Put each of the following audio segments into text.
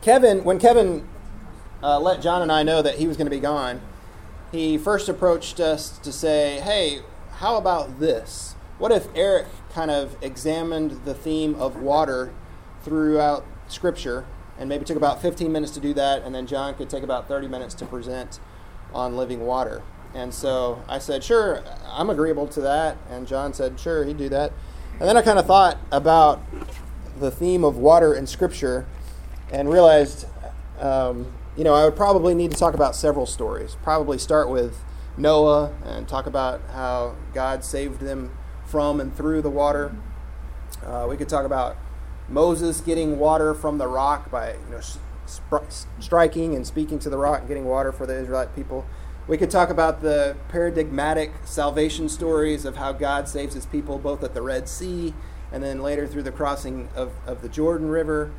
Kevin, when Kevin uh, let John and I know that he was going to be gone, he first approached us to say, hey, how about this? What if Eric kind of examined the theme of water throughout Scripture and maybe took about 15 minutes to do that, and then John could take about 30 minutes to present on living water? And so I said, sure, I'm agreeable to that. And John said, sure, he'd do that. And then I kind of thought about the theme of water in Scripture and realized, um, you know, I would probably need to talk about several stories. Probably start with Noah and talk about how God saved them from and through the water. Uh, we could talk about Moses getting water from the rock by, you know, striking and speaking to the rock and getting water for the Israelite people. We could talk about the paradigmatic salvation stories of how God saves his people both at the Red Sea and then later through the crossing of, of the Jordan River.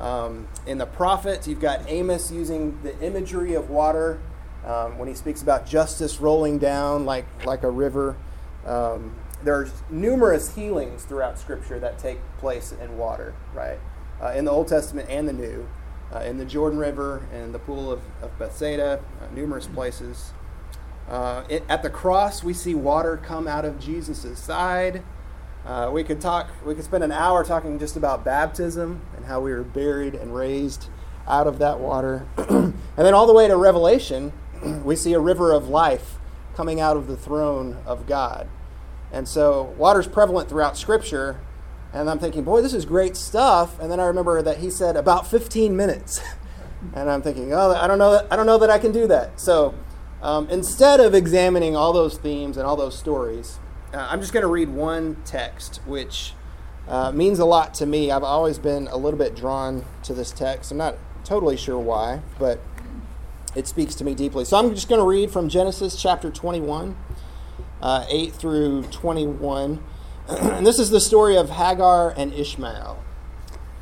Um, in the prophets, you've got Amos using the imagery of water um, when he speaks about justice rolling down like, like a river. Um, there's numerous healings throughout Scripture that take place in water, right? Uh, in the Old Testament and the New. Uh, in the Jordan River and the pool of, of Bethsaida, uh, numerous places. Uh, it, at the cross, we see water come out of Jesus' side. Uh, we could talk. We could spend an hour talking just about baptism how we were buried and raised out of that water, and then all the way to Revelation, we see a river of life coming out of the throne of God. And so, water's prevalent throughout Scripture. And I'm thinking, boy, this is great stuff. And then I remember that he said about 15 minutes, and I'm thinking, oh, I don't know. That, I don't know that I can do that. So um, instead of examining all those themes and all those stories, uh, I'm just going to read one text, which uh, means a lot to me. I've always been a little bit drawn to this text. I'm not totally sure why, but it speaks to me deeply. So I'm just going to read from Genesis chapter 21, uh, 8 through 21. and this is the story of Hagar and Ishmael.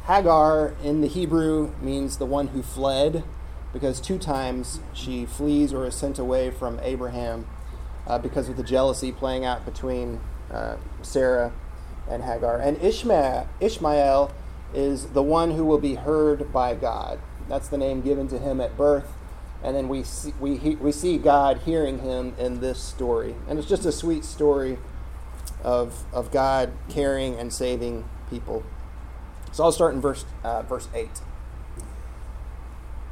Hagar in the Hebrew means the one who fled because two times she flees or is sent away from Abraham uh, because of the jealousy playing out between uh, Sarah and Hagar. And Ishmael, Ishmael is the one who will be heard by God. That's the name given to him at birth. And then we see, we, he, we see God hearing him in this story. And it's just a sweet story of, of God caring and saving people. So I'll start in verse, uh, verse 8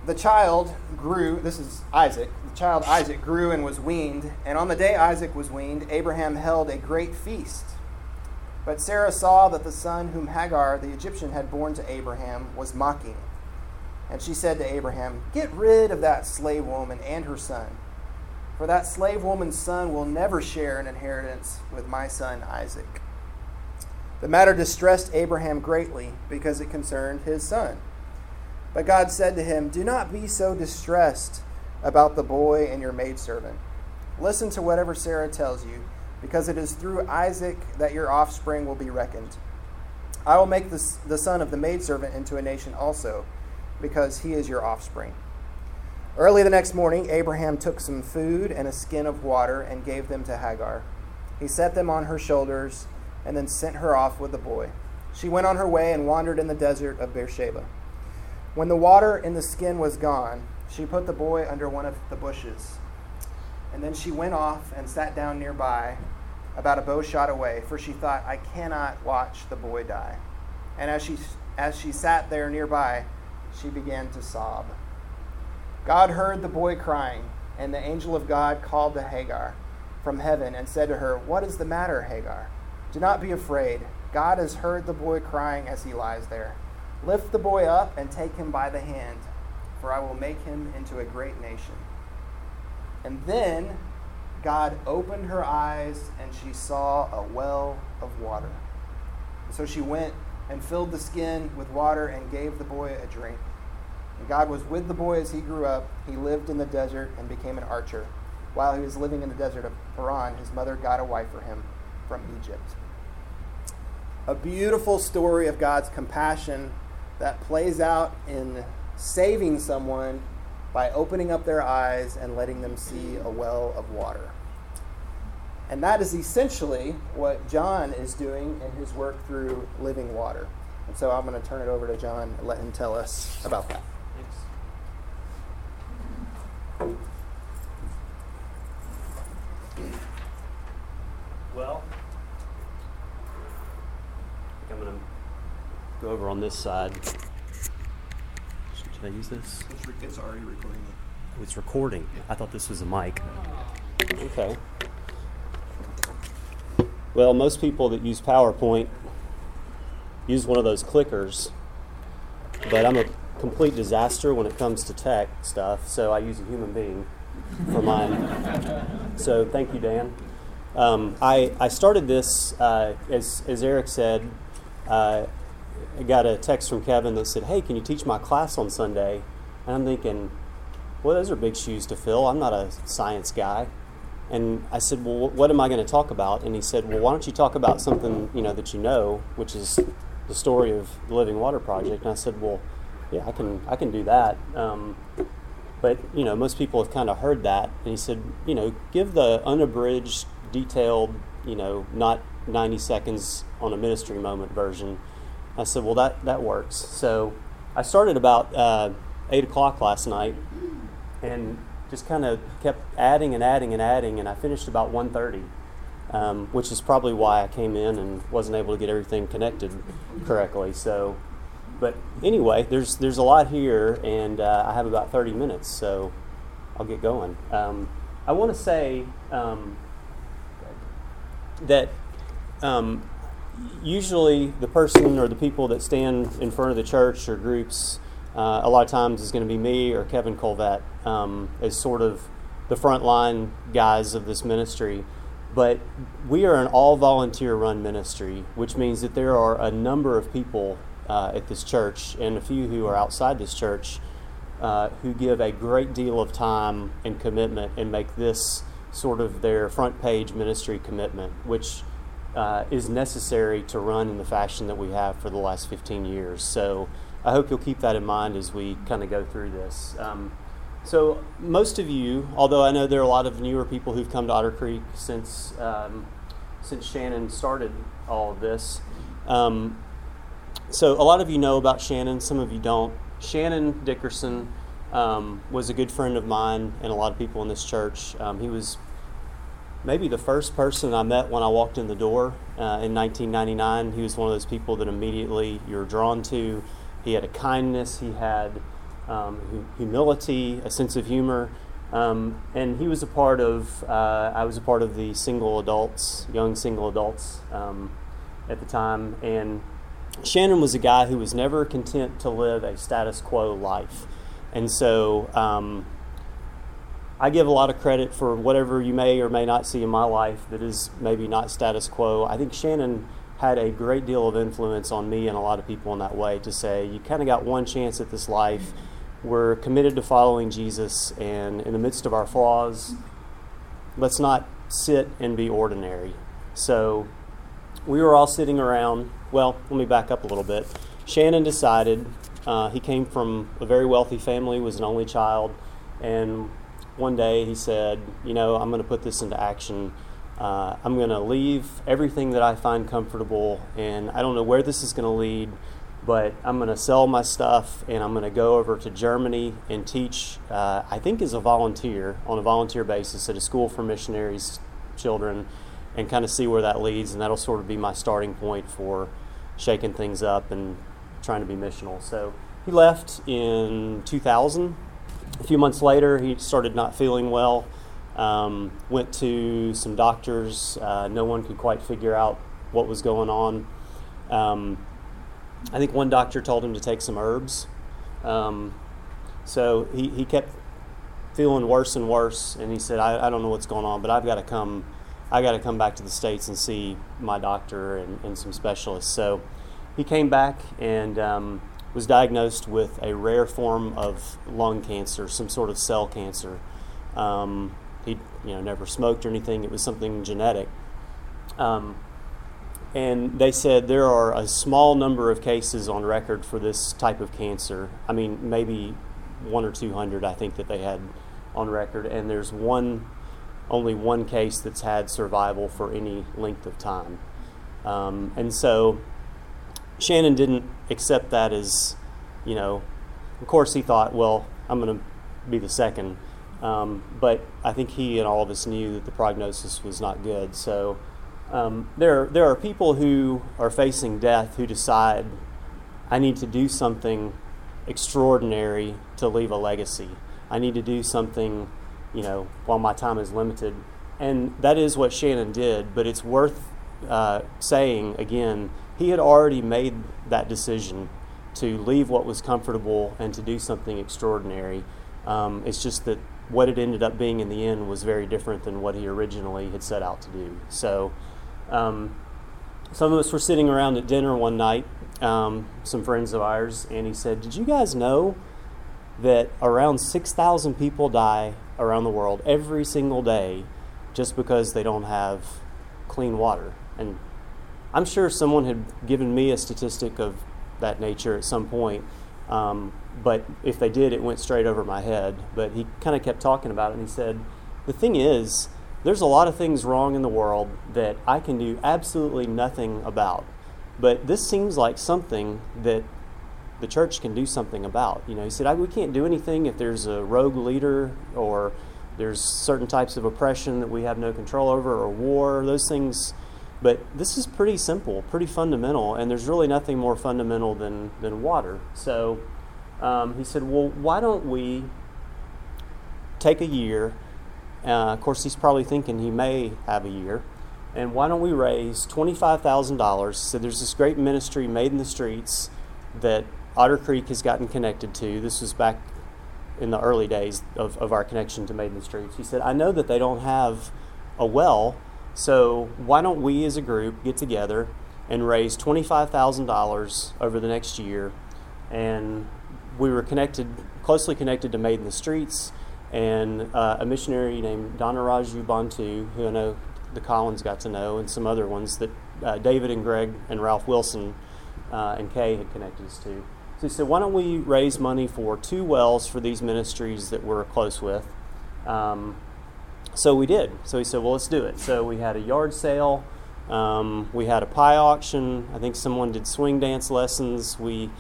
the child grew, this is Isaac, the child Isaac grew and was weaned, and on the day Isaac was weaned, Abraham held a great feast. But Sarah saw that the son whom Hagar the Egyptian had borne to Abraham was mocking. And she said to Abraham, Get rid of that slave woman and her son, for that slave woman's son will never share an inheritance with my son Isaac. The matter distressed Abraham greatly because it concerned his son. But God said to him, Do not be so distressed about the boy and your maidservant. Listen to whatever Sarah tells you, because it is through Isaac that your offspring will be reckoned. I will make the, the son of the maidservant into a nation also, because he is your offspring. Early the next morning, Abraham took some food and a skin of water and gave them to Hagar. He set them on her shoulders and then sent her off with the boy. She went on her way and wandered in the desert of Beersheba. When the water in the skin was gone, she put the boy under one of the bushes. And then she went off and sat down nearby, about a bow shot away, for she thought, I cannot watch the boy die. And as she, as she sat there nearby, she began to sob. God heard the boy crying, and the angel of God called to Hagar from heaven and said to her, What is the matter, Hagar? Do not be afraid. God has heard the boy crying as he lies there. Lift the boy up and take him by the hand, for I will make him into a great nation. And then God opened her eyes, and she saw a well of water. So she went and filled the skin with water and gave the boy a drink. And God was with the boy as he grew up. He lived in the desert and became an archer. While he was living in the desert of Paran, his mother got a wife for him from Egypt. A beautiful story of God's compassion that plays out in saving someone by opening up their eyes and letting them see a well of water. And that is essentially what John is doing in his work through living water. And so I'm going to turn it over to John and let him tell us about that. Thanks. Well, I think I'm going to go over on this side. Should I use this? It's, already recording. Oh, it's recording. I thought this was a mic. Okay. Well, most people that use PowerPoint use one of those clickers, but I'm a complete disaster when it comes to tech stuff, so I use a human being for mine. so thank you, Dan. Um, I, I started this, uh, as, as Eric said, uh, I got a text from Kevin that said, Hey, can you teach my class on Sunday? And I'm thinking, Well, those are big shoes to fill. I'm not a science guy. And I said, Well, what am I going to talk about? And he said, Well, why don't you talk about something you know that you know, which is the story of the Living Water Project? And I said, Well, yeah, I can I can do that. Um, but you know, most people have kind of heard that. And he said, you know, give the unabridged, detailed, you know, not 90 seconds on a ministry moment version. I said, well, that that works. So I started about uh, eight o'clock last night, and just kind of kept adding and adding and adding, and I finished about 1:30, um, which is probably why I came in and wasn't able to get everything connected correctly. So, but anyway, there's there's a lot here, and uh, I have about 30 minutes, so I'll get going. Um, I want to say um, that um, usually the person or the people that stand in front of the church or groups uh, a lot of times is going to be me or Kevin Colvette um, as sort of the frontline guys of this ministry. But we are an all volunteer run ministry, which means that there are a number of people uh, at this church and a few who are outside this church uh, who give a great deal of time and commitment and make this sort of their front page ministry commitment, which uh, is necessary to run in the fashion that we have for the last 15 years. So I hope you'll keep that in mind as we kind of go through this. Um, so most of you, although I know there are a lot of newer people who've come to Otter Creek since um, since Shannon started all of this. Um, so a lot of you know about Shannon, some of you don't. Shannon Dickerson um, was a good friend of mine and a lot of people in this church. Um, he was maybe the first person I met when I walked in the door uh, in 1999. He was one of those people that immediately you're drawn to. He had a kindness, he had um, humility, a sense of humor, um, and he was a part of. Uh, I was a part of the single adults, young single adults um, at the time, and Shannon was a guy who was never content to live a status quo life, and so. Um, I give a lot of credit for whatever you may or may not see in my life that is maybe not status quo. I think Shannon had a great deal of influence on me and a lot of people in that way to say, you kind of got one chance at this life. We're committed to following Jesus, and in the midst of our flaws, let's not sit and be ordinary. So we were all sitting around. Well, let me back up a little bit. Shannon decided, uh, he came from a very wealthy family, was an only child, and one day he said, You know, I'm going to put this into action uh, I'm going to leave everything that I find comfortable, and I don't know where this is going to lead, but I'm going to sell my stuff and I'm going to go over to Germany and teach, uh, I think, as a volunteer, on a volunteer basis at a school for missionaries' children, and kind of see where that leads. And that'll sort of be my starting point for shaking things up and trying to be missional. So he left in 2000. A few months later, he started not feeling well. Um, went to some doctors. Uh, no one could quite figure out what was going on. Um, I think one doctor told him to take some herbs. Um, so he, he kept feeling worse and worse, and he said, I, I don't know what's going on, but I've got to come. I got to come back to the states and see my doctor and, and some specialists. So he came back and um, was diagnosed with a rare form of lung cancer, some sort of cell cancer. Um, you know never smoked or anything. It was something genetic. Um, and they said there are a small number of cases on record for this type of cancer. I mean, maybe one or two hundred, I think, that they had on record, and there's one, only one case that's had survival for any length of time. Um, and so Shannon didn't accept that as, you know, of course he thought, well, I'm going to be the second. Um, but I think he and all of us knew that the prognosis was not good. So um, there, there are people who are facing death who decide I need to do something extraordinary to leave a legacy. I need to do something, you know, while my time is limited. And that is what Shannon did, but it's worth uh, saying again, he had already made that decision to leave what was comfortable and to do something extraordinary. Um, it's just that what it ended up being in the end was very different than what he originally had set out to do. So, um, some of us were sitting around at dinner one night, um, some friends of ours, and he said, Did you guys know that around 6,000 people die around the world every single day just because they don't have clean water? And I'm sure someone had given me a statistic of that nature at some point. Um, but if they did, it went straight over my head. But he kind of kept talking about it, and he said, The thing is, there's a lot of things wrong in the world that I can do absolutely nothing about. But this seems like something that the church can do something about. You know, he said, we can't do anything if there's a rogue leader or there's certain types of oppression that we have no control over or war, those things. But this is pretty simple, pretty fundamental, and there's really nothing more fundamental than, than water. So um, he said, well, why don't we take a year? Uh, of course, he's probably thinking he may have a year. And why don't we raise $25,000? He said, there's this great ministry made in the streets that Otter Creek has gotten connected to. This was back in the early days of, of our connection to Made in the Streets. He said, I know that they don't have a well, so why don't we as a group get together and raise $25,000 over the next year? And we were connected, closely connected to Made in the Streets, and uh, a missionary named Dhanaraju Bantu, who I know the Collins got to know, and some other ones that uh, David and Greg and Ralph Wilson uh, and Kay had connected us to. So he said, why don't we raise money for two wells for these ministries that we're close with? Um, so we did. So he said, well, let's do it. So we had a yard sale. Um, we had a pie auction. I think someone did swing dance lessons. We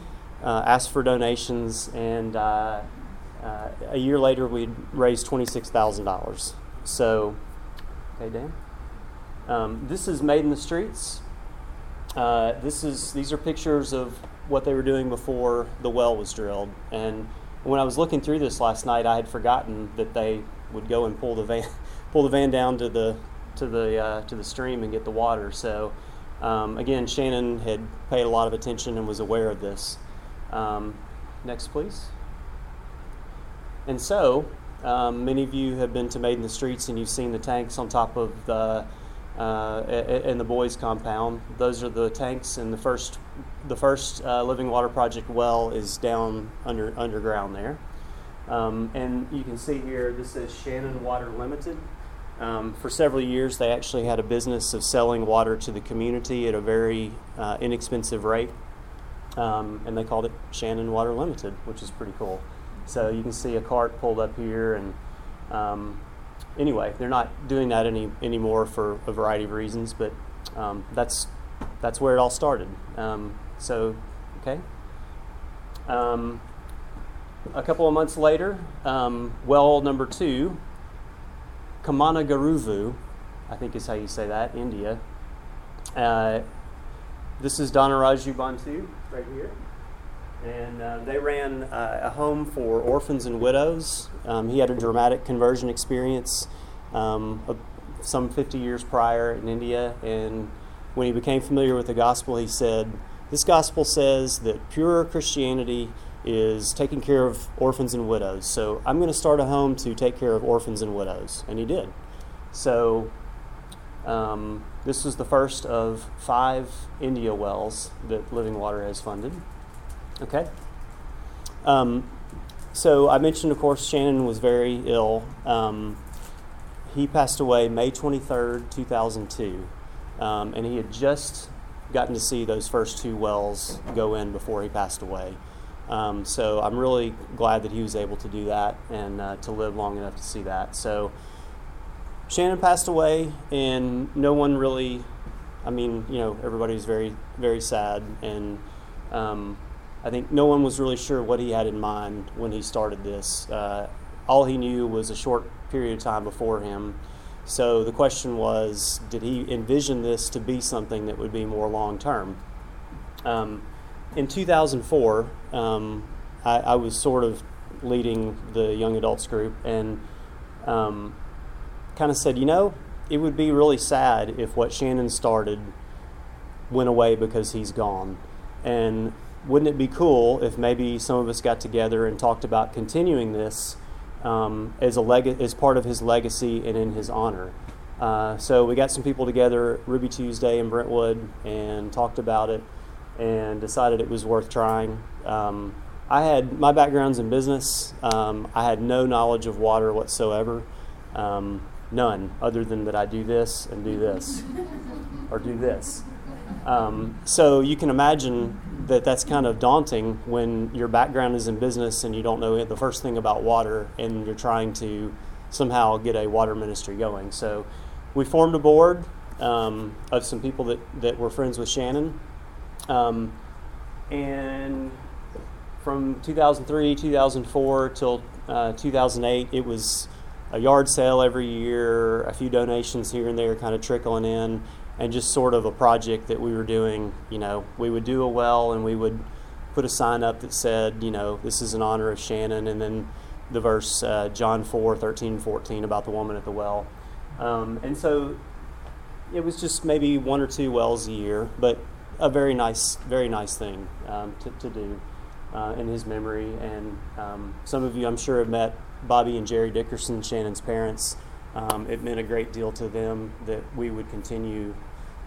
uh, asked for donations, and uh, uh, a year later, we'd raised $26,000. So, okay, Dan? Um, this is Made in the Streets. Uh, this is these are pictures of what they were doing before the well was drilled. And when I was looking through this last night, I had forgotten that they would go and pull the van pull the van down to the to the uh, to the stream and get the water. So um, again, Shannon had paid a lot of attention and was aware of this. Um, next, please. And so, um, many of you have been to Made in the Streets and you've seen the tanks on top of the uh, in the boys' compound. Those are the tanks, and the first the first uh, living water project well is down under underground there. Um, and you can see here this is Shannon Water Limited. Um, for several years, they actually had a business of selling water to the community at a very uh, inexpensive rate, um, and they called it Shannon Water Limited, which is pretty cool. So you can see a cart pulled up here, and um, anyway, they're not doing that any anymore for a variety of reasons, but um, that's that's where it all started. Um, so, okay. Um, a couple of months later, well number two, Kamanagaruvu, I think is how you say that, India. Uh, this is Dhanaraju Bantu right here. And uh, they ran uh, a home for orphans and widows. Um, he had a dramatic conversion experience um, some 50 years prior in India. And when he became familiar with the gospel, he said, This gospel says that pure Christianity is taking care of orphans and widows. So I'm going to start a home to take care of orphans and widows. And he did. So um, this was the first of five India wells that Living Water has funded. Okay. Um, so I mentioned, of course, Shannon was very ill. Um, he passed away May 23rd, 2002. Um, and he had just gotten to see those first two wells go in before he passed away. Um, so I'm really glad that he was able to do that and uh, to live long enough to see that. So Shannon passed away, and no one really, I mean, you know, everybody was very, very sad. And um, I think no one was really sure what he had in mind when he started this. Uh, all he knew was a short period of time before him. So the question was, did he envision this to be something that would be more long term? Um, in 2004, um, I, I, was sort of leading the young adults group and um, kind of said, you know, it would be really sad if what Shannon started went away because he's gone. And wouldn't it be cool if maybe some of us got together and talked about continuing this um, as a leg- as part of his legacy and in his honor? Uh, so we got some people together Ruby Tuesday in Brentwood and talked about it and decided it was worth trying. Um, I had my background's in business. Um, I had no knowledge of water whatsoever, um, none, other than that I do this and do this, or do this. Um, so you can imagine that that's kind of daunting when your background is in business and you don't know the first thing about water and you're trying to somehow get a water ministry going. So we formed a board um, of some people that, that were friends with Shannon. Um, and from 2003, 2004 till uh, 2008, it was a yard sale every year, a few donations here and there kind of trickling in, and just sort of a project that we were doing. You know, we would do a well and we would put a sign up that said, you know, this is in honor of Shannon, and then the verse uh, John 4, 13, 14 about the woman at the well. Um, and so it was just maybe one or two wells a year, but a very nice, very nice thing um, to, to, do uh, in his memory. And um, some of you, I'm sure, have met Bobby and Jerry Dickerson, Shannon's parents. Um, it meant a great deal to them that we would continue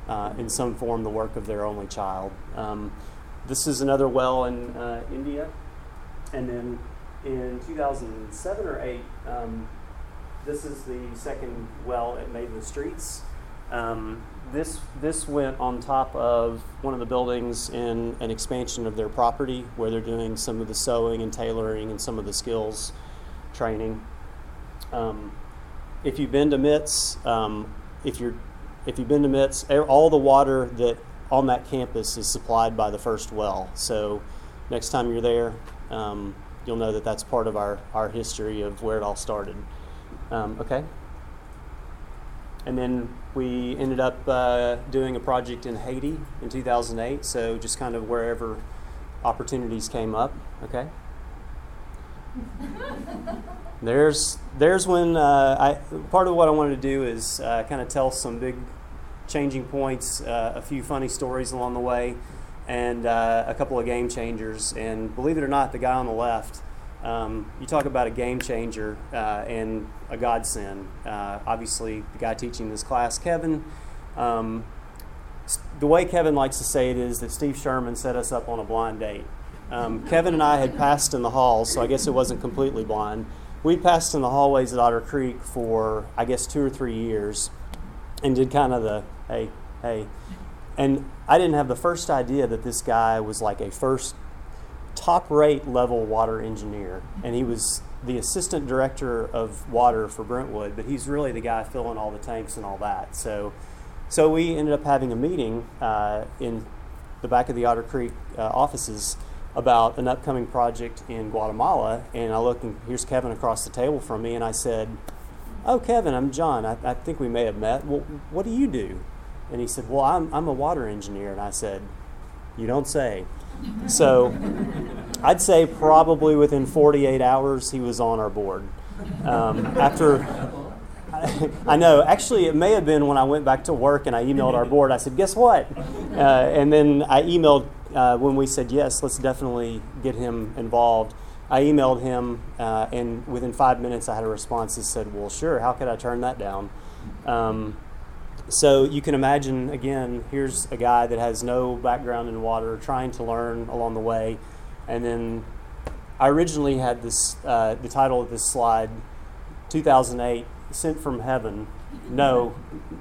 uh, in some form the work of their only child. Um, this is another well in uh, India. And then in 2007 or 8, um, this is the second well at Maiden Streets. Um, this this went on top of one of the buildings in an expansion of their property where they're doing some of the sewing and tailoring and some of the skills training. Um, if you've been to MITS, um, if you're if you've been to MITS, all the water that on that campus is supplied by the first well. So next time you're there, um, you'll know that that's part of our, our history of where it all started. Um, okay. And then we ended up uh, doing a project in Haiti in 2008. So just kind of wherever opportunities came up. Okay. there's there's when uh, I part of what I wanted to do is uh, kind of tell some big changing points, uh, a few funny stories along the way, and uh, a couple of game changers. And believe it or not, the guy on the left um, you talk about a game changer uh, and a godsend. Uh, obviously, the guy teaching this class, Kevin, um, the way Kevin likes to say it is that Steve Sherman set us up on a blind date. Um, Kevin and I had passed in the halls, so I guess it wasn't completely blind. We passed in the hallways at Otter Creek for, I guess, two or three years and did kind of the, hey, hey. And I didn't have the first idea that this guy was like a first top rate level water engineer, and he was the assistant director of water for Brentwood, but he's really the guy filling all the tanks and all that. So, so we ended up having a meeting uh, in the back of the Otter Creek uh, offices about an upcoming project in Guatemala. And I look and here's Kevin across the table from me, and I said, "Oh, Kevin, I'm John. I, I think we may have met. Well, what do you do?" And he said, "Well, I'm I'm a water engineer." And I said, "You don't say." So I'd say probably within 48 hours he was on our board. Um, after, I, know, actually, it may have been when I went back to work and I emailed our board. I said, Guess what? Uh, and then I emailed uh, when we said, Yes, let's definitely get him involved. I emailed him, uh, and within five minutes, I had a response that said, Well, sure, how could I turn that down? Um, so you can imagine, again, here's a guy that has no background in water, trying to learn along the way. And then I originally had this, uh, the title of this slide, 2008, Sent from Heaven. No,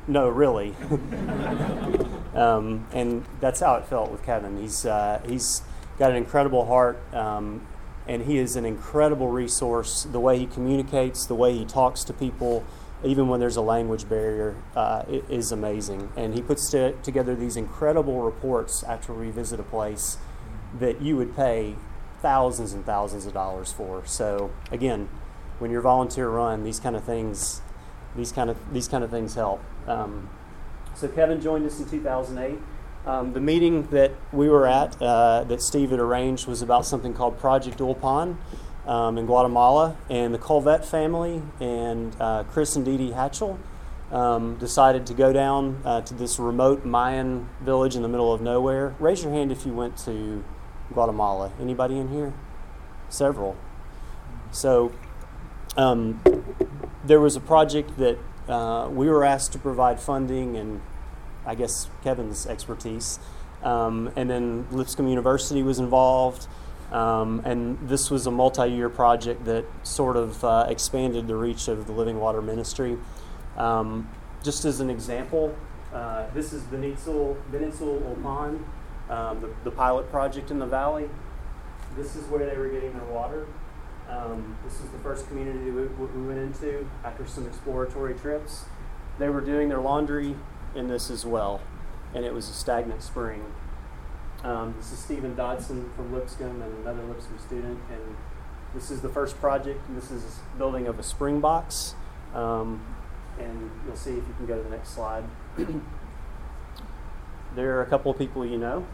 no, really. um, and that's how it felt with Kevin. He's, uh, he's got an incredible heart, um, and he is an incredible resource. The way he communicates, the way he talks to people, even when there's a language barrier, uh, is amazing. And he puts to, together these incredible reports after we visit a place that you would pay thousands and thousands of dollars for. So again, when you're volunteer run, these kind of things, these kind of these kind of things help. Um, so Kevin joined us in 2008, Um, the meeting that we were at, uh, that Steve had arranged, was about something called Project Ulpan um, in Guatemala. And the Colvette family and uh, Chris and Dee Dee Hatchell um, decided to go down uh, to this remote Mayan village in the middle of nowhere. Raise your hand if you went to Guatemala. Anybody in here? Several. So um, there was a project that uh, we were asked to provide funding and I guess Kevin's expertise. Um, and then Lipscomb University was involved. Um, and this was a multi year project that sort of uh, expanded the reach of the Living Water Ministry. Um, just as an example, uh, this is Benitzel, Benitzel Ulpan, um, the, the pilot project in the valley. This is where they were getting their water. Um, this is the first community we, we went into after some exploratory trips. They were doing their laundry in this as well, and it was a stagnant spring. Um, this is Stephen Dodson from Lipscomb and another Lipscomb student, and this is the first project. This is building of a spring box, um, and you'll see if you can go to the next slide. there are a couple of people you know,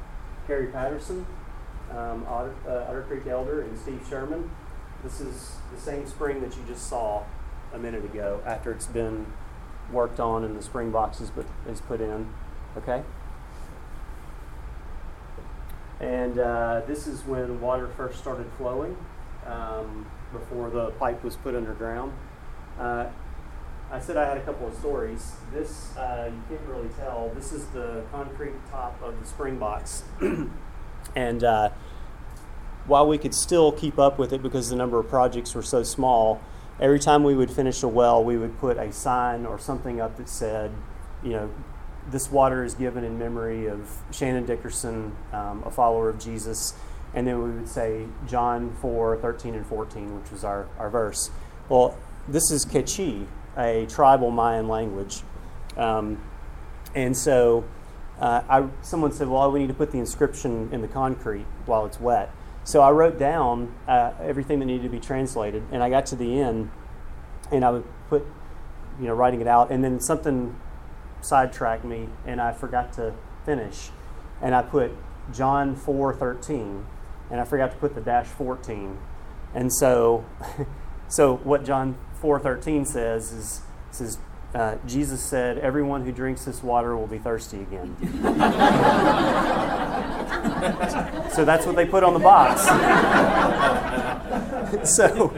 Carrie Patterson, um, Otter, uh, Otter Creek Elder, and Steve Sherman. This is the same spring that you just saw a minute ago after it's been worked on and the spring boxes is put in. Okay? And uh, this is when water first started flowing um, before the pipe was put underground. Uh, I said I had a couple of stories. This, uh, you can't really tell. This is the concrete top of the spring box. and uh, while we could still keep up with it because the number of projects were so small, every time we would finish a well, we would put a sign or something up that said, you know, this water is given in memory of Shannon Dickerson, um, a follower of Jesus. And then we would say John 4 13 and 14, which was our, our verse. Well, this is Quechua, a tribal Mayan language. Um, and so uh, I, someone said, well, we need to put the inscription in the concrete while it's wet. So I wrote down uh, everything that needed to be translated, and I got to the end, and I would put, you know, writing it out, and then something sidetracked me, and I forgot to finish, and I put John four thirteen, and I forgot to put the dash fourteen, and so, so what John four thirteen says is says uh, Jesus said, Everyone who drinks this water will be thirsty again. so that's what they put on the box. so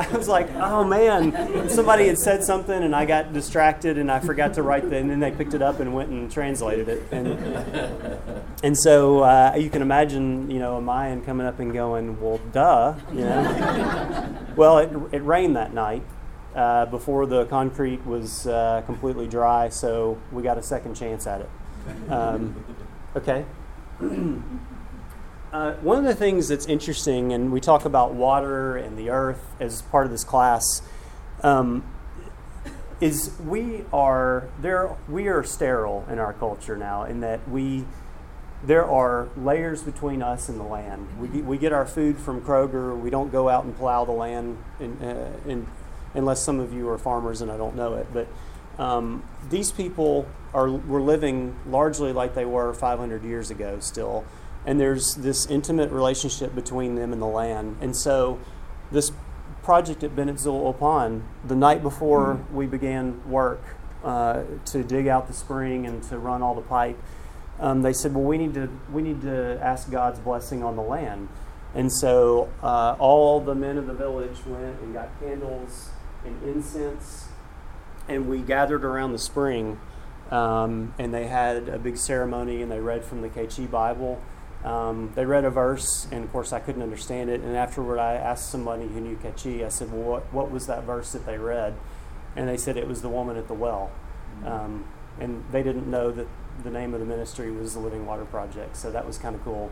I was like, oh man, somebody had said something and I got distracted and I forgot to write the, and then they picked it up and went and translated it. And, and so uh, you can imagine, you know, a Mayan coming up and going, well, duh, you know. well, it, it rained that night uh, before the concrete was uh, completely dry, so we got a second chance at it. Um, okay. uh, one of the things that's interesting, and we talk about water and the earth as part of this class, um, is we are there. We are sterile in our culture now, in that we there are layers between us and the land. We we get our food from Kroger. We don't go out and plow the land in, uh, in unless some of you are farmers and I don't know it. But um, these people are were living largely like they were 500 years ago still, and there's this intimate relationship between them and the land. And so, this project at Benitzel Ulpan, the night before mm-hmm. we began work uh, to dig out the spring and to run all the pipe, um, they said, "Well, we need to we need to ask God's blessing on the land." And so uh, all the men of the village went and got candles and incense, and we gathered around the spring, um, and they had a big ceremony, and they read from the Quechua Bible. Um, they read a verse, and of course I couldn't understand it. And afterward, I asked somebody who knew Quechua. I said, "Well, what, what was that verse that they read?" And they said it was the woman at the well, um, and they didn't know that the name of the ministry was the Living Water Project. So that was kind of cool.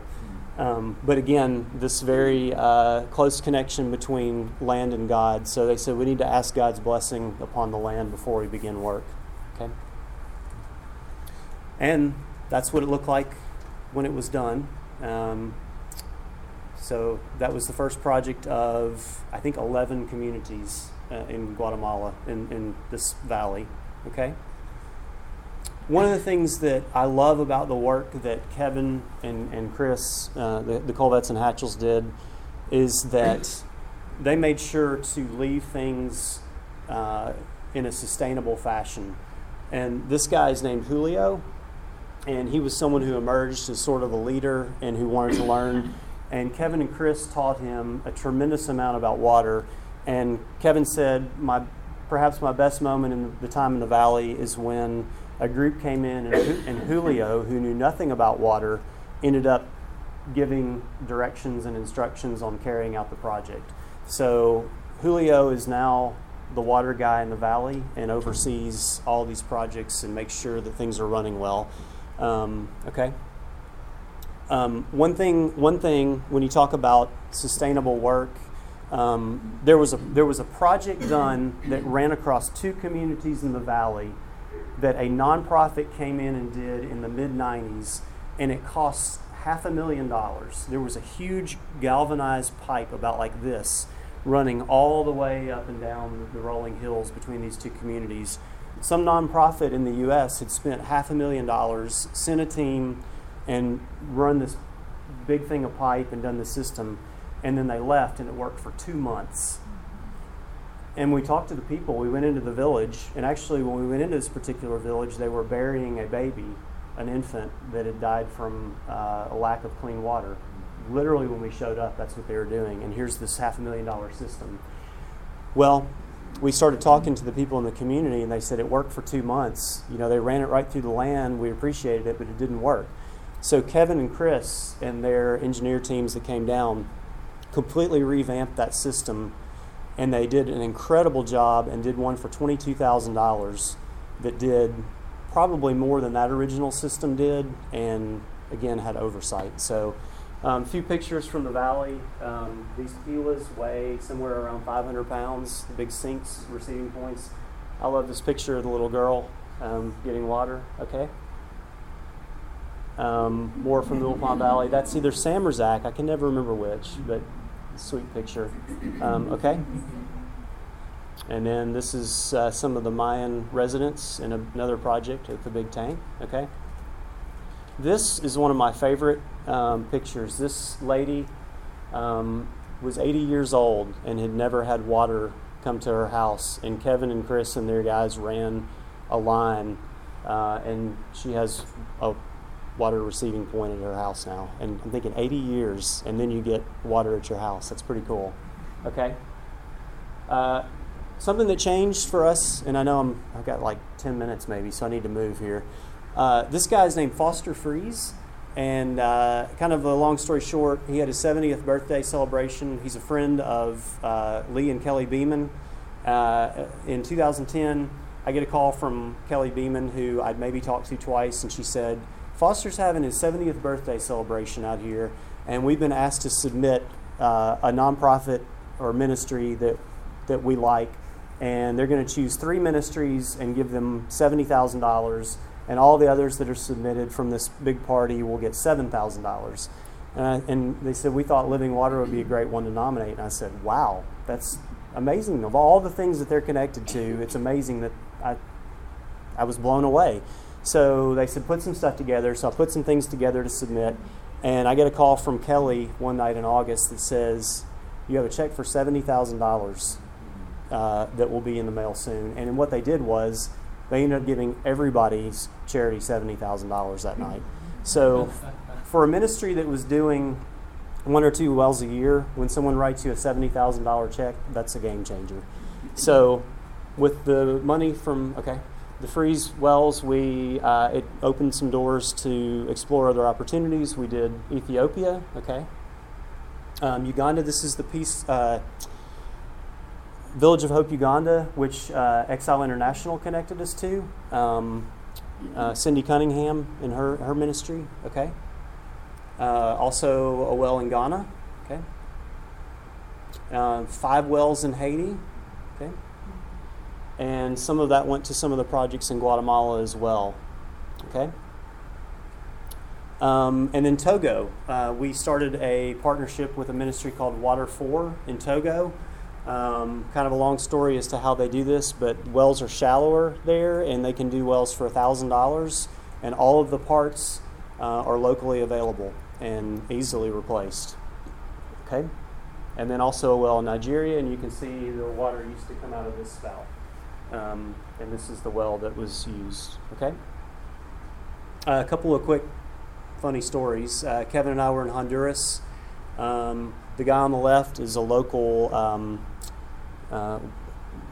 Um, but again, this very uh, close connection between land and God. So they said we need to ask God's blessing upon the land before we begin work. Okay? And that's what it looked like when it was done. Um, so that was the first project of, I think, 11 communities uh, in Guatemala, in, in this valley. Okay? one of the things that I love about the work that Kevin and, and Chris, uh, the, the Colvetts and Hatchells did, is that they made sure to leave things uh, in a sustainable fashion. And this guy is named Julio, and he was someone who emerged as sort of a leader and who wanted to learn. And Kevin and Chris taught him a tremendous amount about water. And Kevin said, "My perhaps my best moment in the time in the valley is when a group came in, and, and Julio, who knew nothing about water, ended up giving directions and instructions on carrying out the project. So Julio is now the water guy in the valley and oversees all these projects and makes sure that things are running well. Um, okay. Um, one thing, one thing when you talk about sustainable work, um, there was a there was a project done that ran across two communities in the valley that a nonprofit came in and did in the mid 90s, and it cost half a million dollars. There was a huge galvanized pipe about like this running all the way up and down the rolling hills between these two communities. Some nonprofit in the U.S. had spent half a million dollars, sent a team, and run this big thing of pipe and done the system, and then they left, and it worked for two months. And we talked to the people. We went into the village, and actually, when we went into this particular village, they were burying a baby, an infant that had died from uh, a lack of clean water literally when we showed up, that's what they were doing. And here's this half a million dollar system. Well, we started talking to the people in the community, and they said it worked for two months. You know, they ran it right through the land. We appreciated it, but it didn't work. So Kevin and Chris and their engineer teams that came down completely revamped that system, and they did an incredible job and did one for twenty-two thousand dollars that did probably more than that original system did, and again had oversight. So a um, few pictures from the valley. Um, these pilas weigh somewhere around 500 pounds, the big sinks, receiving points. I love this picture of the little girl um, getting water, okay? Um, more from the Ulpan Valley. That's either Sam or Zach. I can never remember which, but sweet picture. Um, okay? And then this is uh, some of the Mayan residents in another project at the Big Tank, okay? This is one of my favorite um, pictures. This lady um, was 80 years old and had never had water come to her house. And Kevin and Chris and their guys ran a line, uh, and she has a water receiving point at her house now. And I'm thinking 80 years, and then you get water at your house. That's pretty cool. Okay. Uh, something that changed for us, and I know I'm, I've got like 10 minutes maybe, so I need to move here. Uh, this guy's named Foster Freeze. And uh, kind of a long story short, he had his 70th birthday celebration. He's a friend of uh, Lee and Kelly Beeman. Uh, in 2010, I get a call from Kelly Beeman, who I'd maybe talked to twice, and she said, Foster's having his 70th birthday celebration out here, and we've been asked to submit uh, a nonprofit or ministry that, that we like, and they're going to choose three ministries and give them $70,000 and all the others that are submitted from this big party will get $7,000. Uh, and they said, We thought Living Water would be a great one to nominate. And I said, Wow, that's amazing. Of all the things that they're connected to, it's amazing that I, I was blown away. So they said, Put some stuff together. So I put some things together to submit. And I get a call from Kelly one night in August that says, You have a check for $70,000 uh, that will be in the mail soon. And what they did was, they ended up giving everybody's charity $70,000 that night. So, for a ministry that was doing one or two wells a year, when someone writes you a $70,000 check, that's a game changer. So, with the money from, okay, the freeze wells, we uh, it opened some doors to explore other opportunities. We did Ethiopia, okay. Um, Uganda, this is the piece. Uh, Village of Hope Uganda, which uh, Exile International connected us to. Um, uh, Cindy Cunningham in her, her ministry, okay. Uh, also a well in Ghana, okay. Uh, five wells in Haiti, okay. And some of that went to some of the projects in Guatemala as well, okay. Um, and then Togo, uh, we started a partnership with a ministry called Water 4 in Togo Um, kind of a long story as to how they do this, but wells are shallower there, and they can do wells for $1,000, and all of the parts uh, are locally available and easily replaced. Okay? And then also a well in Nigeria, and you can see the water used to come out of this spout. Um, and this is the well that was used. Okay? Uh, a couple of quick funny stories. Uh, Kevin and I were in Honduras. Um, the guy on the left is a local um, uh,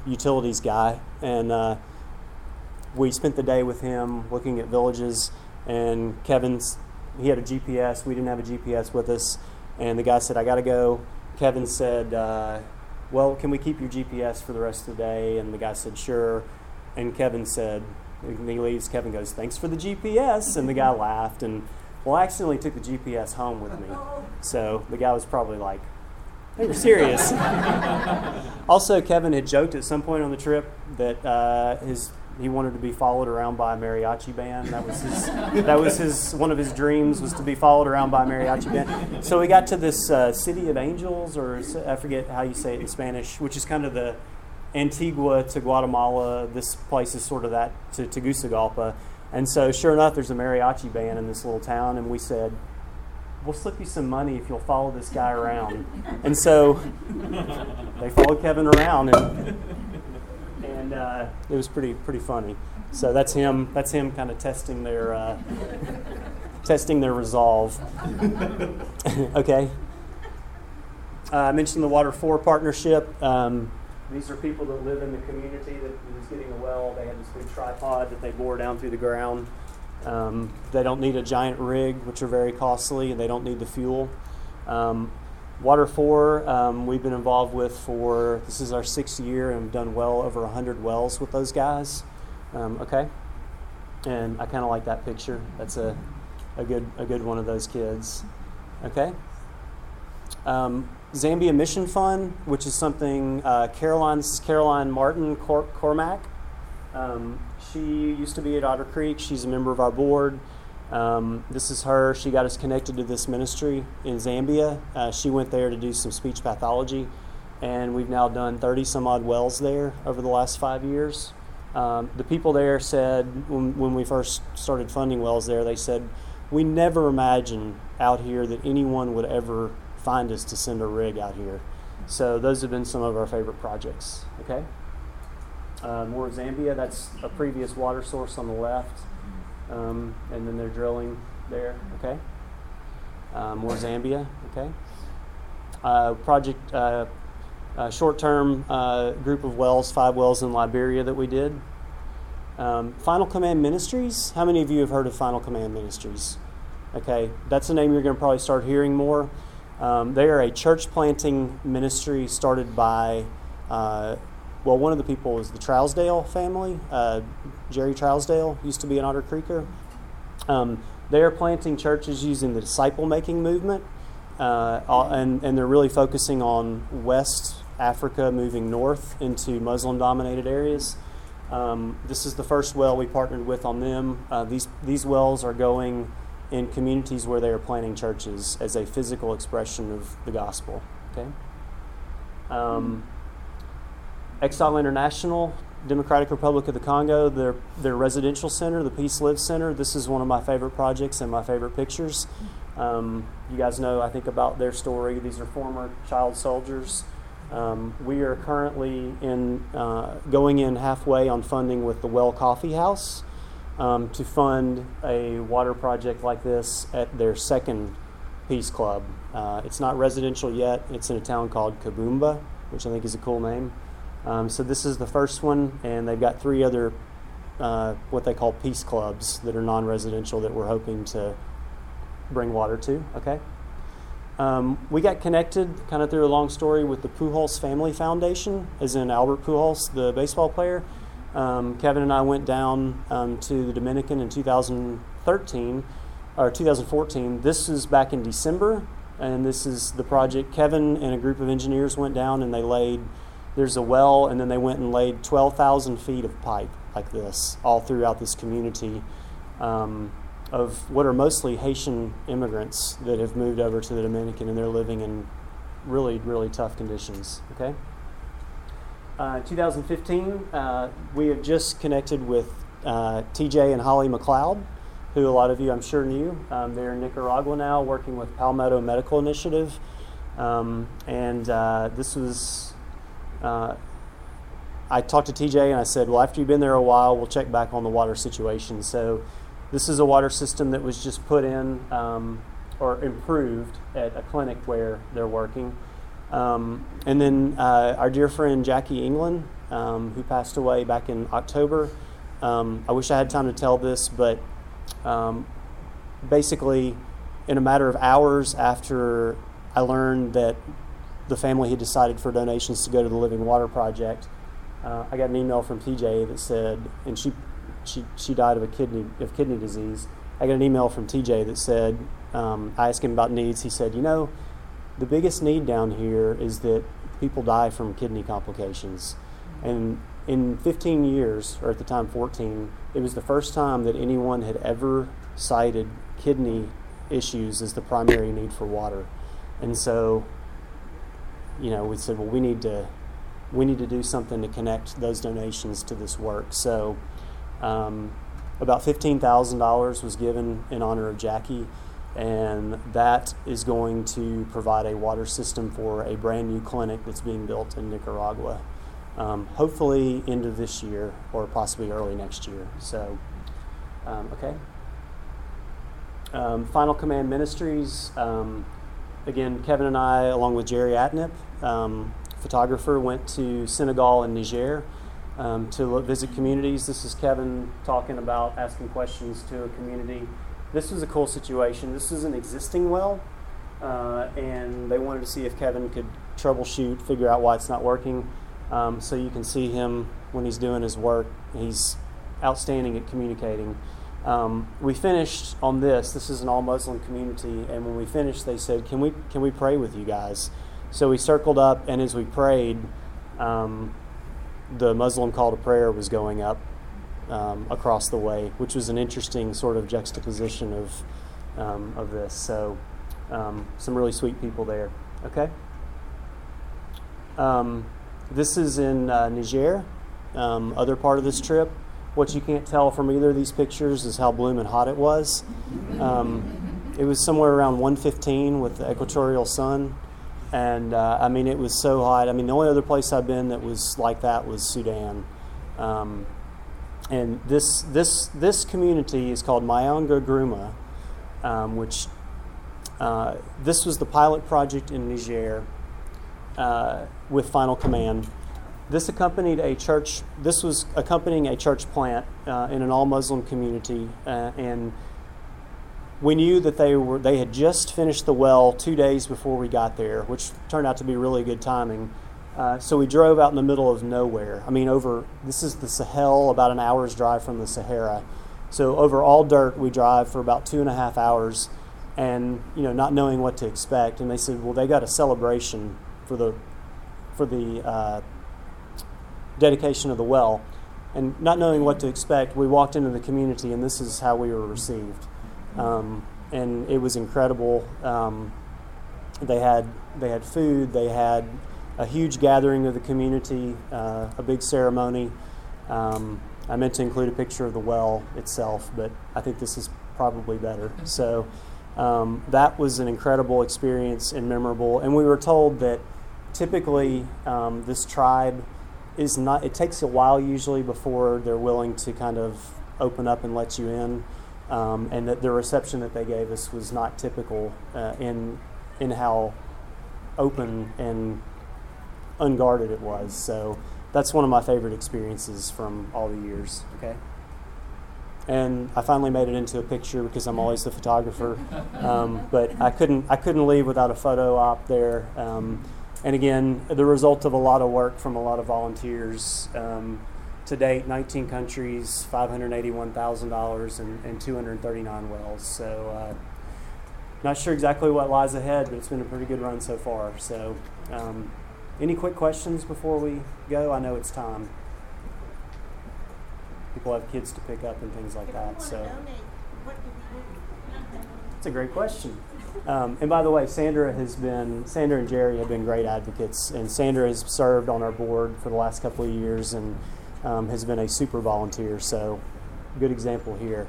utilities guy, and uh, we spent the day with him looking at villages. And Kevin's he had a GPS. We didn't have a GPS with us, and the guy said, "I got to go." Kevin said, uh, "Well, can we keep your GPS for the rest of the day?" And the guy said, "Sure." And Kevin said, and he leaves. Kevin goes, "Thanks for the GPS," and the guy laughed. And well, I accidentally took the GPS home with me, so the guy was probably like, "They were serious." also, Kevin had joked at some point on the trip that uh, his he wanted to be followed around by a mariachi band. That was his. that was his. One of his dreams was to be followed around by a mariachi band. So we got to this uh, city of angels, or I forget how you say it in Spanish, which is kind of the Antigua to Guatemala. This place is sort of that to Tegucigalpa. And so, sure enough, there's a mariachi band in this little town, and we said, we'll slip you some money if you'll follow this guy around. And so they followed Kevin around, and and uh, it was pretty pretty funny. So that's him. That's him kind of testing their uh, testing their resolve. okay. Uh, I mentioned the Water Four partnership. Um, these are people that live in the community that was getting a well. They had this big tripod that they bore down through the ground. Um, they don't need a giant rig, which are very costly, and they don't need the fuel. Um, Water 4, um, we've been involved with for this is our sixth year and done well over 100 wells with those guys. Um, okay? And I kind of like that picture. That's a, a, good, a good one of those kids. Okay? Um, Zambia Mission Fund, which is something uh, Caroline, this is Caroline Martin Cor- Cormac. Um, she used to be at Otter Creek. She's a member of our board. Um, this is her. She got us connected to this ministry in Zambia. Uh, she went there to do some speech pathology, and we've now done 30 some odd wells there over the last five years. Um, the people there said, when, when we first started funding wells there, they said, We never imagined out here that anyone would ever find us to send a rig out here. So, those have been some of our favorite projects. Okay? Uh, more Zambia, that's a previous water source on the left um, and then they're drilling there. Okay. Um, more Zambia. Okay. Uh, project uh, uh, short-term uh, group of wells, five wells in Liberia that we did. Um, Final Command Ministries. How many of you have heard of Final Command Ministries? Okay, that's a name you're going to probably start hearing more. Um, they are a church planting ministry started by uh, well, one of the people is the Trousdale family. Uh, Jerry Trousdale used to be an Otter Creeker. Um, they are planting churches using the disciple making movement, uh, and, and they're really focusing on West Africa moving north into Muslim dominated areas. Um, this is the first well we partnered with on them. Uh, these, these wells are going in communities where they are planting churches as a physical expression of the gospel. Okay? Um, Exile International, Democratic Republic of the Congo, their, their residential center, the Peace Live Center. This is one of my favorite projects and my favorite pictures. Um, you guys know, I think, about their story. These are former child soldiers. Um, we are currently in uh, going in halfway on funding with the Well Coffee House um, to fund a water project like this at their second Peace Club. Uh, it's not residential yet. It's in a town called Kabumba, which I think is a cool name. Um, so this is the first one, and they've got three other uh, what they call peace clubs that are non-residential that we're hoping to bring water to. Okay. Um, we got connected, kind of through a long story, with the Pujols Family Foundation, as in Albert Pujols, the baseball player. Um, Kevin and I went down um, to the Dominican in 2013 or 2014. This is back in December, and this is the project. Kevin and a group of engineers went down and they laid there's a well, and then they went and laid 12,000 feet of pipe like this all throughout this community um, of what are mostly Haitian immigrants that have moved over to the Dominican and they're living in really, really tough conditions. Okay? Uh, 2015, uh, we have just connected with uh, TJ and Holly McLeod, who a lot of you I'm sure knew. Um, they're in Nicaragua now working with Palmetto Medical Initiative. Um, and uh, this was, uh, I talked to TJ and I said, well, after you've been there a while, we'll check back on the water situation. So this is a water system that was just put in um, or improved at a clinic where they're working. Um, and then uh, our dear friend Jackie England, um, who passed away back in October. Um, I wish I had time to tell this, but um, basically, in a matter of hours after I learned that the family had decided for donations to go to the Living Water Project, uh, I got an email from TJ that said, and she, she, she died of a kidney of kidney disease. I got an email from TJ that said, um, I asked him about needs. He said, you know, the biggest need down here is that people die from kidney complications. And in 15 years, or at the time 14, it was the first time that anyone had ever cited kidney issues as the primary need for water. And so, you know, we said, well, we need to we need to do something to connect those donations to this work. So, um, about fifteen thousand dollars was given in honor of Jackie and that is going to provide a water system for a brand new clinic that's being built in Nicaragua. Um, hopefully, end of this year or possibly early next year. So, um, okay. Um, Final Command Ministries. Um, again, Kevin and I, along with Jerry Atnip, um, photographer, went to Senegal and Niger. Um, to visit communities. This is Kevin talking about asking questions to a community this was a cool situation. This is an existing well, uh, and they wanted to see if Kevin could troubleshoot, figure out why it's not working. Um, so you can see him when he's doing his work. He's outstanding at communicating. Um, we finished on this. This is an all Muslim community, and when we finished, they said, "Can we can we pray with you guys?" So we circled up, and as we prayed, um, the Muslim call to prayer was going up, um, across the way, which was an interesting sort of juxtaposition of um, of this. So, um, some really sweet people there. Okay. Um, this is in uh, Niger, um, other part of this trip. What you can't tell from either of these pictures is how blooming hot it was. It was somewhere around 115 with the equatorial sun. And uh, I mean, it was so hot. I mean, the only other place I've been that was like that was Sudan. Um, and this this this community is called Mayanga Gruma, um, which uh, this was the pilot project in Niger uh, with Final Command. This accompanied a church. This was accompanying a church plant uh, in an all Muslim community, uh, and we knew that they were they had just finished the well two days before we got there, which turned out to be really good timing. Uh, so we drove out in the middle of nowhere. I mean, over this is the Sahel, about an hour's drive from the Sahara. So over all dirt, we drive for about two and a half hours, and you know, not knowing what to expect. And they said, well, they got a celebration for the for the uh, dedication of the well, and not knowing what to expect, we walked into the community, and this is how we were received. Um, and it was incredible. Um, they had they had food, they had a huge gathering of the community, uh, a big ceremony. Um, I meant to include a picture of the well itself, but I think this is probably better. So um, that was an incredible experience and memorable. And we were told that typically um, this tribe is not, it takes a while usually before they're willing to kind of open up and let you in. Um, and that the reception that they gave us was not typical uh, in, in how open and unguarded it was. So that's one of my favorite experiences from all the years. Okay. And I finally made it into a picture because I'm always the photographer. Um, but I couldn't I couldn't leave without a photo op there. Um, and again, the result of a lot of work from a lot of volunteers. Um, to date, 19 countries, $581,000, and, and 239 wells. So, uh, not sure exactly what lies ahead, but it's been a pretty good run so far. So, um, any quick questions before we go? I know it's time. People have kids to pick up and things like that. So it's a great question. Um, and by the way, Sandra has been Sandra and Jerry have been great advocates, and Sandra has served on our board for the last couple of years and um, has been a super volunteer. So, good example here.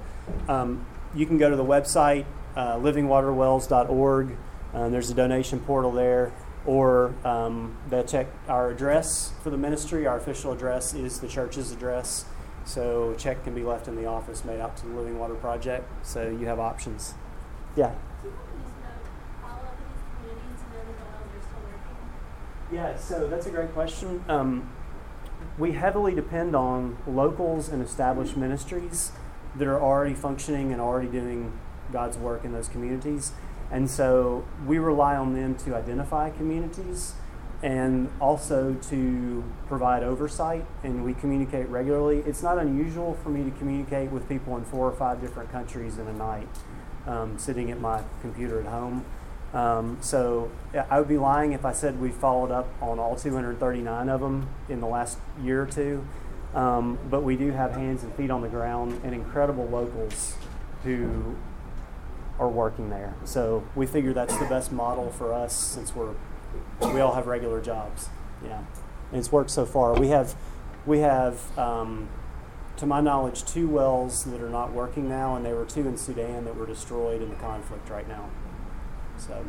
Um, you can go to the website uh, livingwaterwells.org. Um, there's a donation portal there, or um, they'll check our address for the ministry. Our official address is the church's address. So, a check can be left in the office made out to the Living Water Project. So, you have options. Yeah. Yeah, so that's a great question. Um, we heavily depend on locals and established ministries that are already functioning and already doing God's work in those communities. And so we rely on them to identify communities and also to provide oversight, and we communicate regularly. It's not unusual for me to communicate with people in four or five different countries in a night, um, sitting at my computer at home. Um, so I would be lying if I said we followed up on all 239 of them in the last year or two. Um, but we do have hands and feet on the ground and incredible locals who are working there. So we figure that's the best model for us since we're we all have regular jobs. Yeah, and it's worked so far. We have we have um, to my knowledge two wells that are not working now, and there were two in Sudan that were destroyed in the conflict right now. So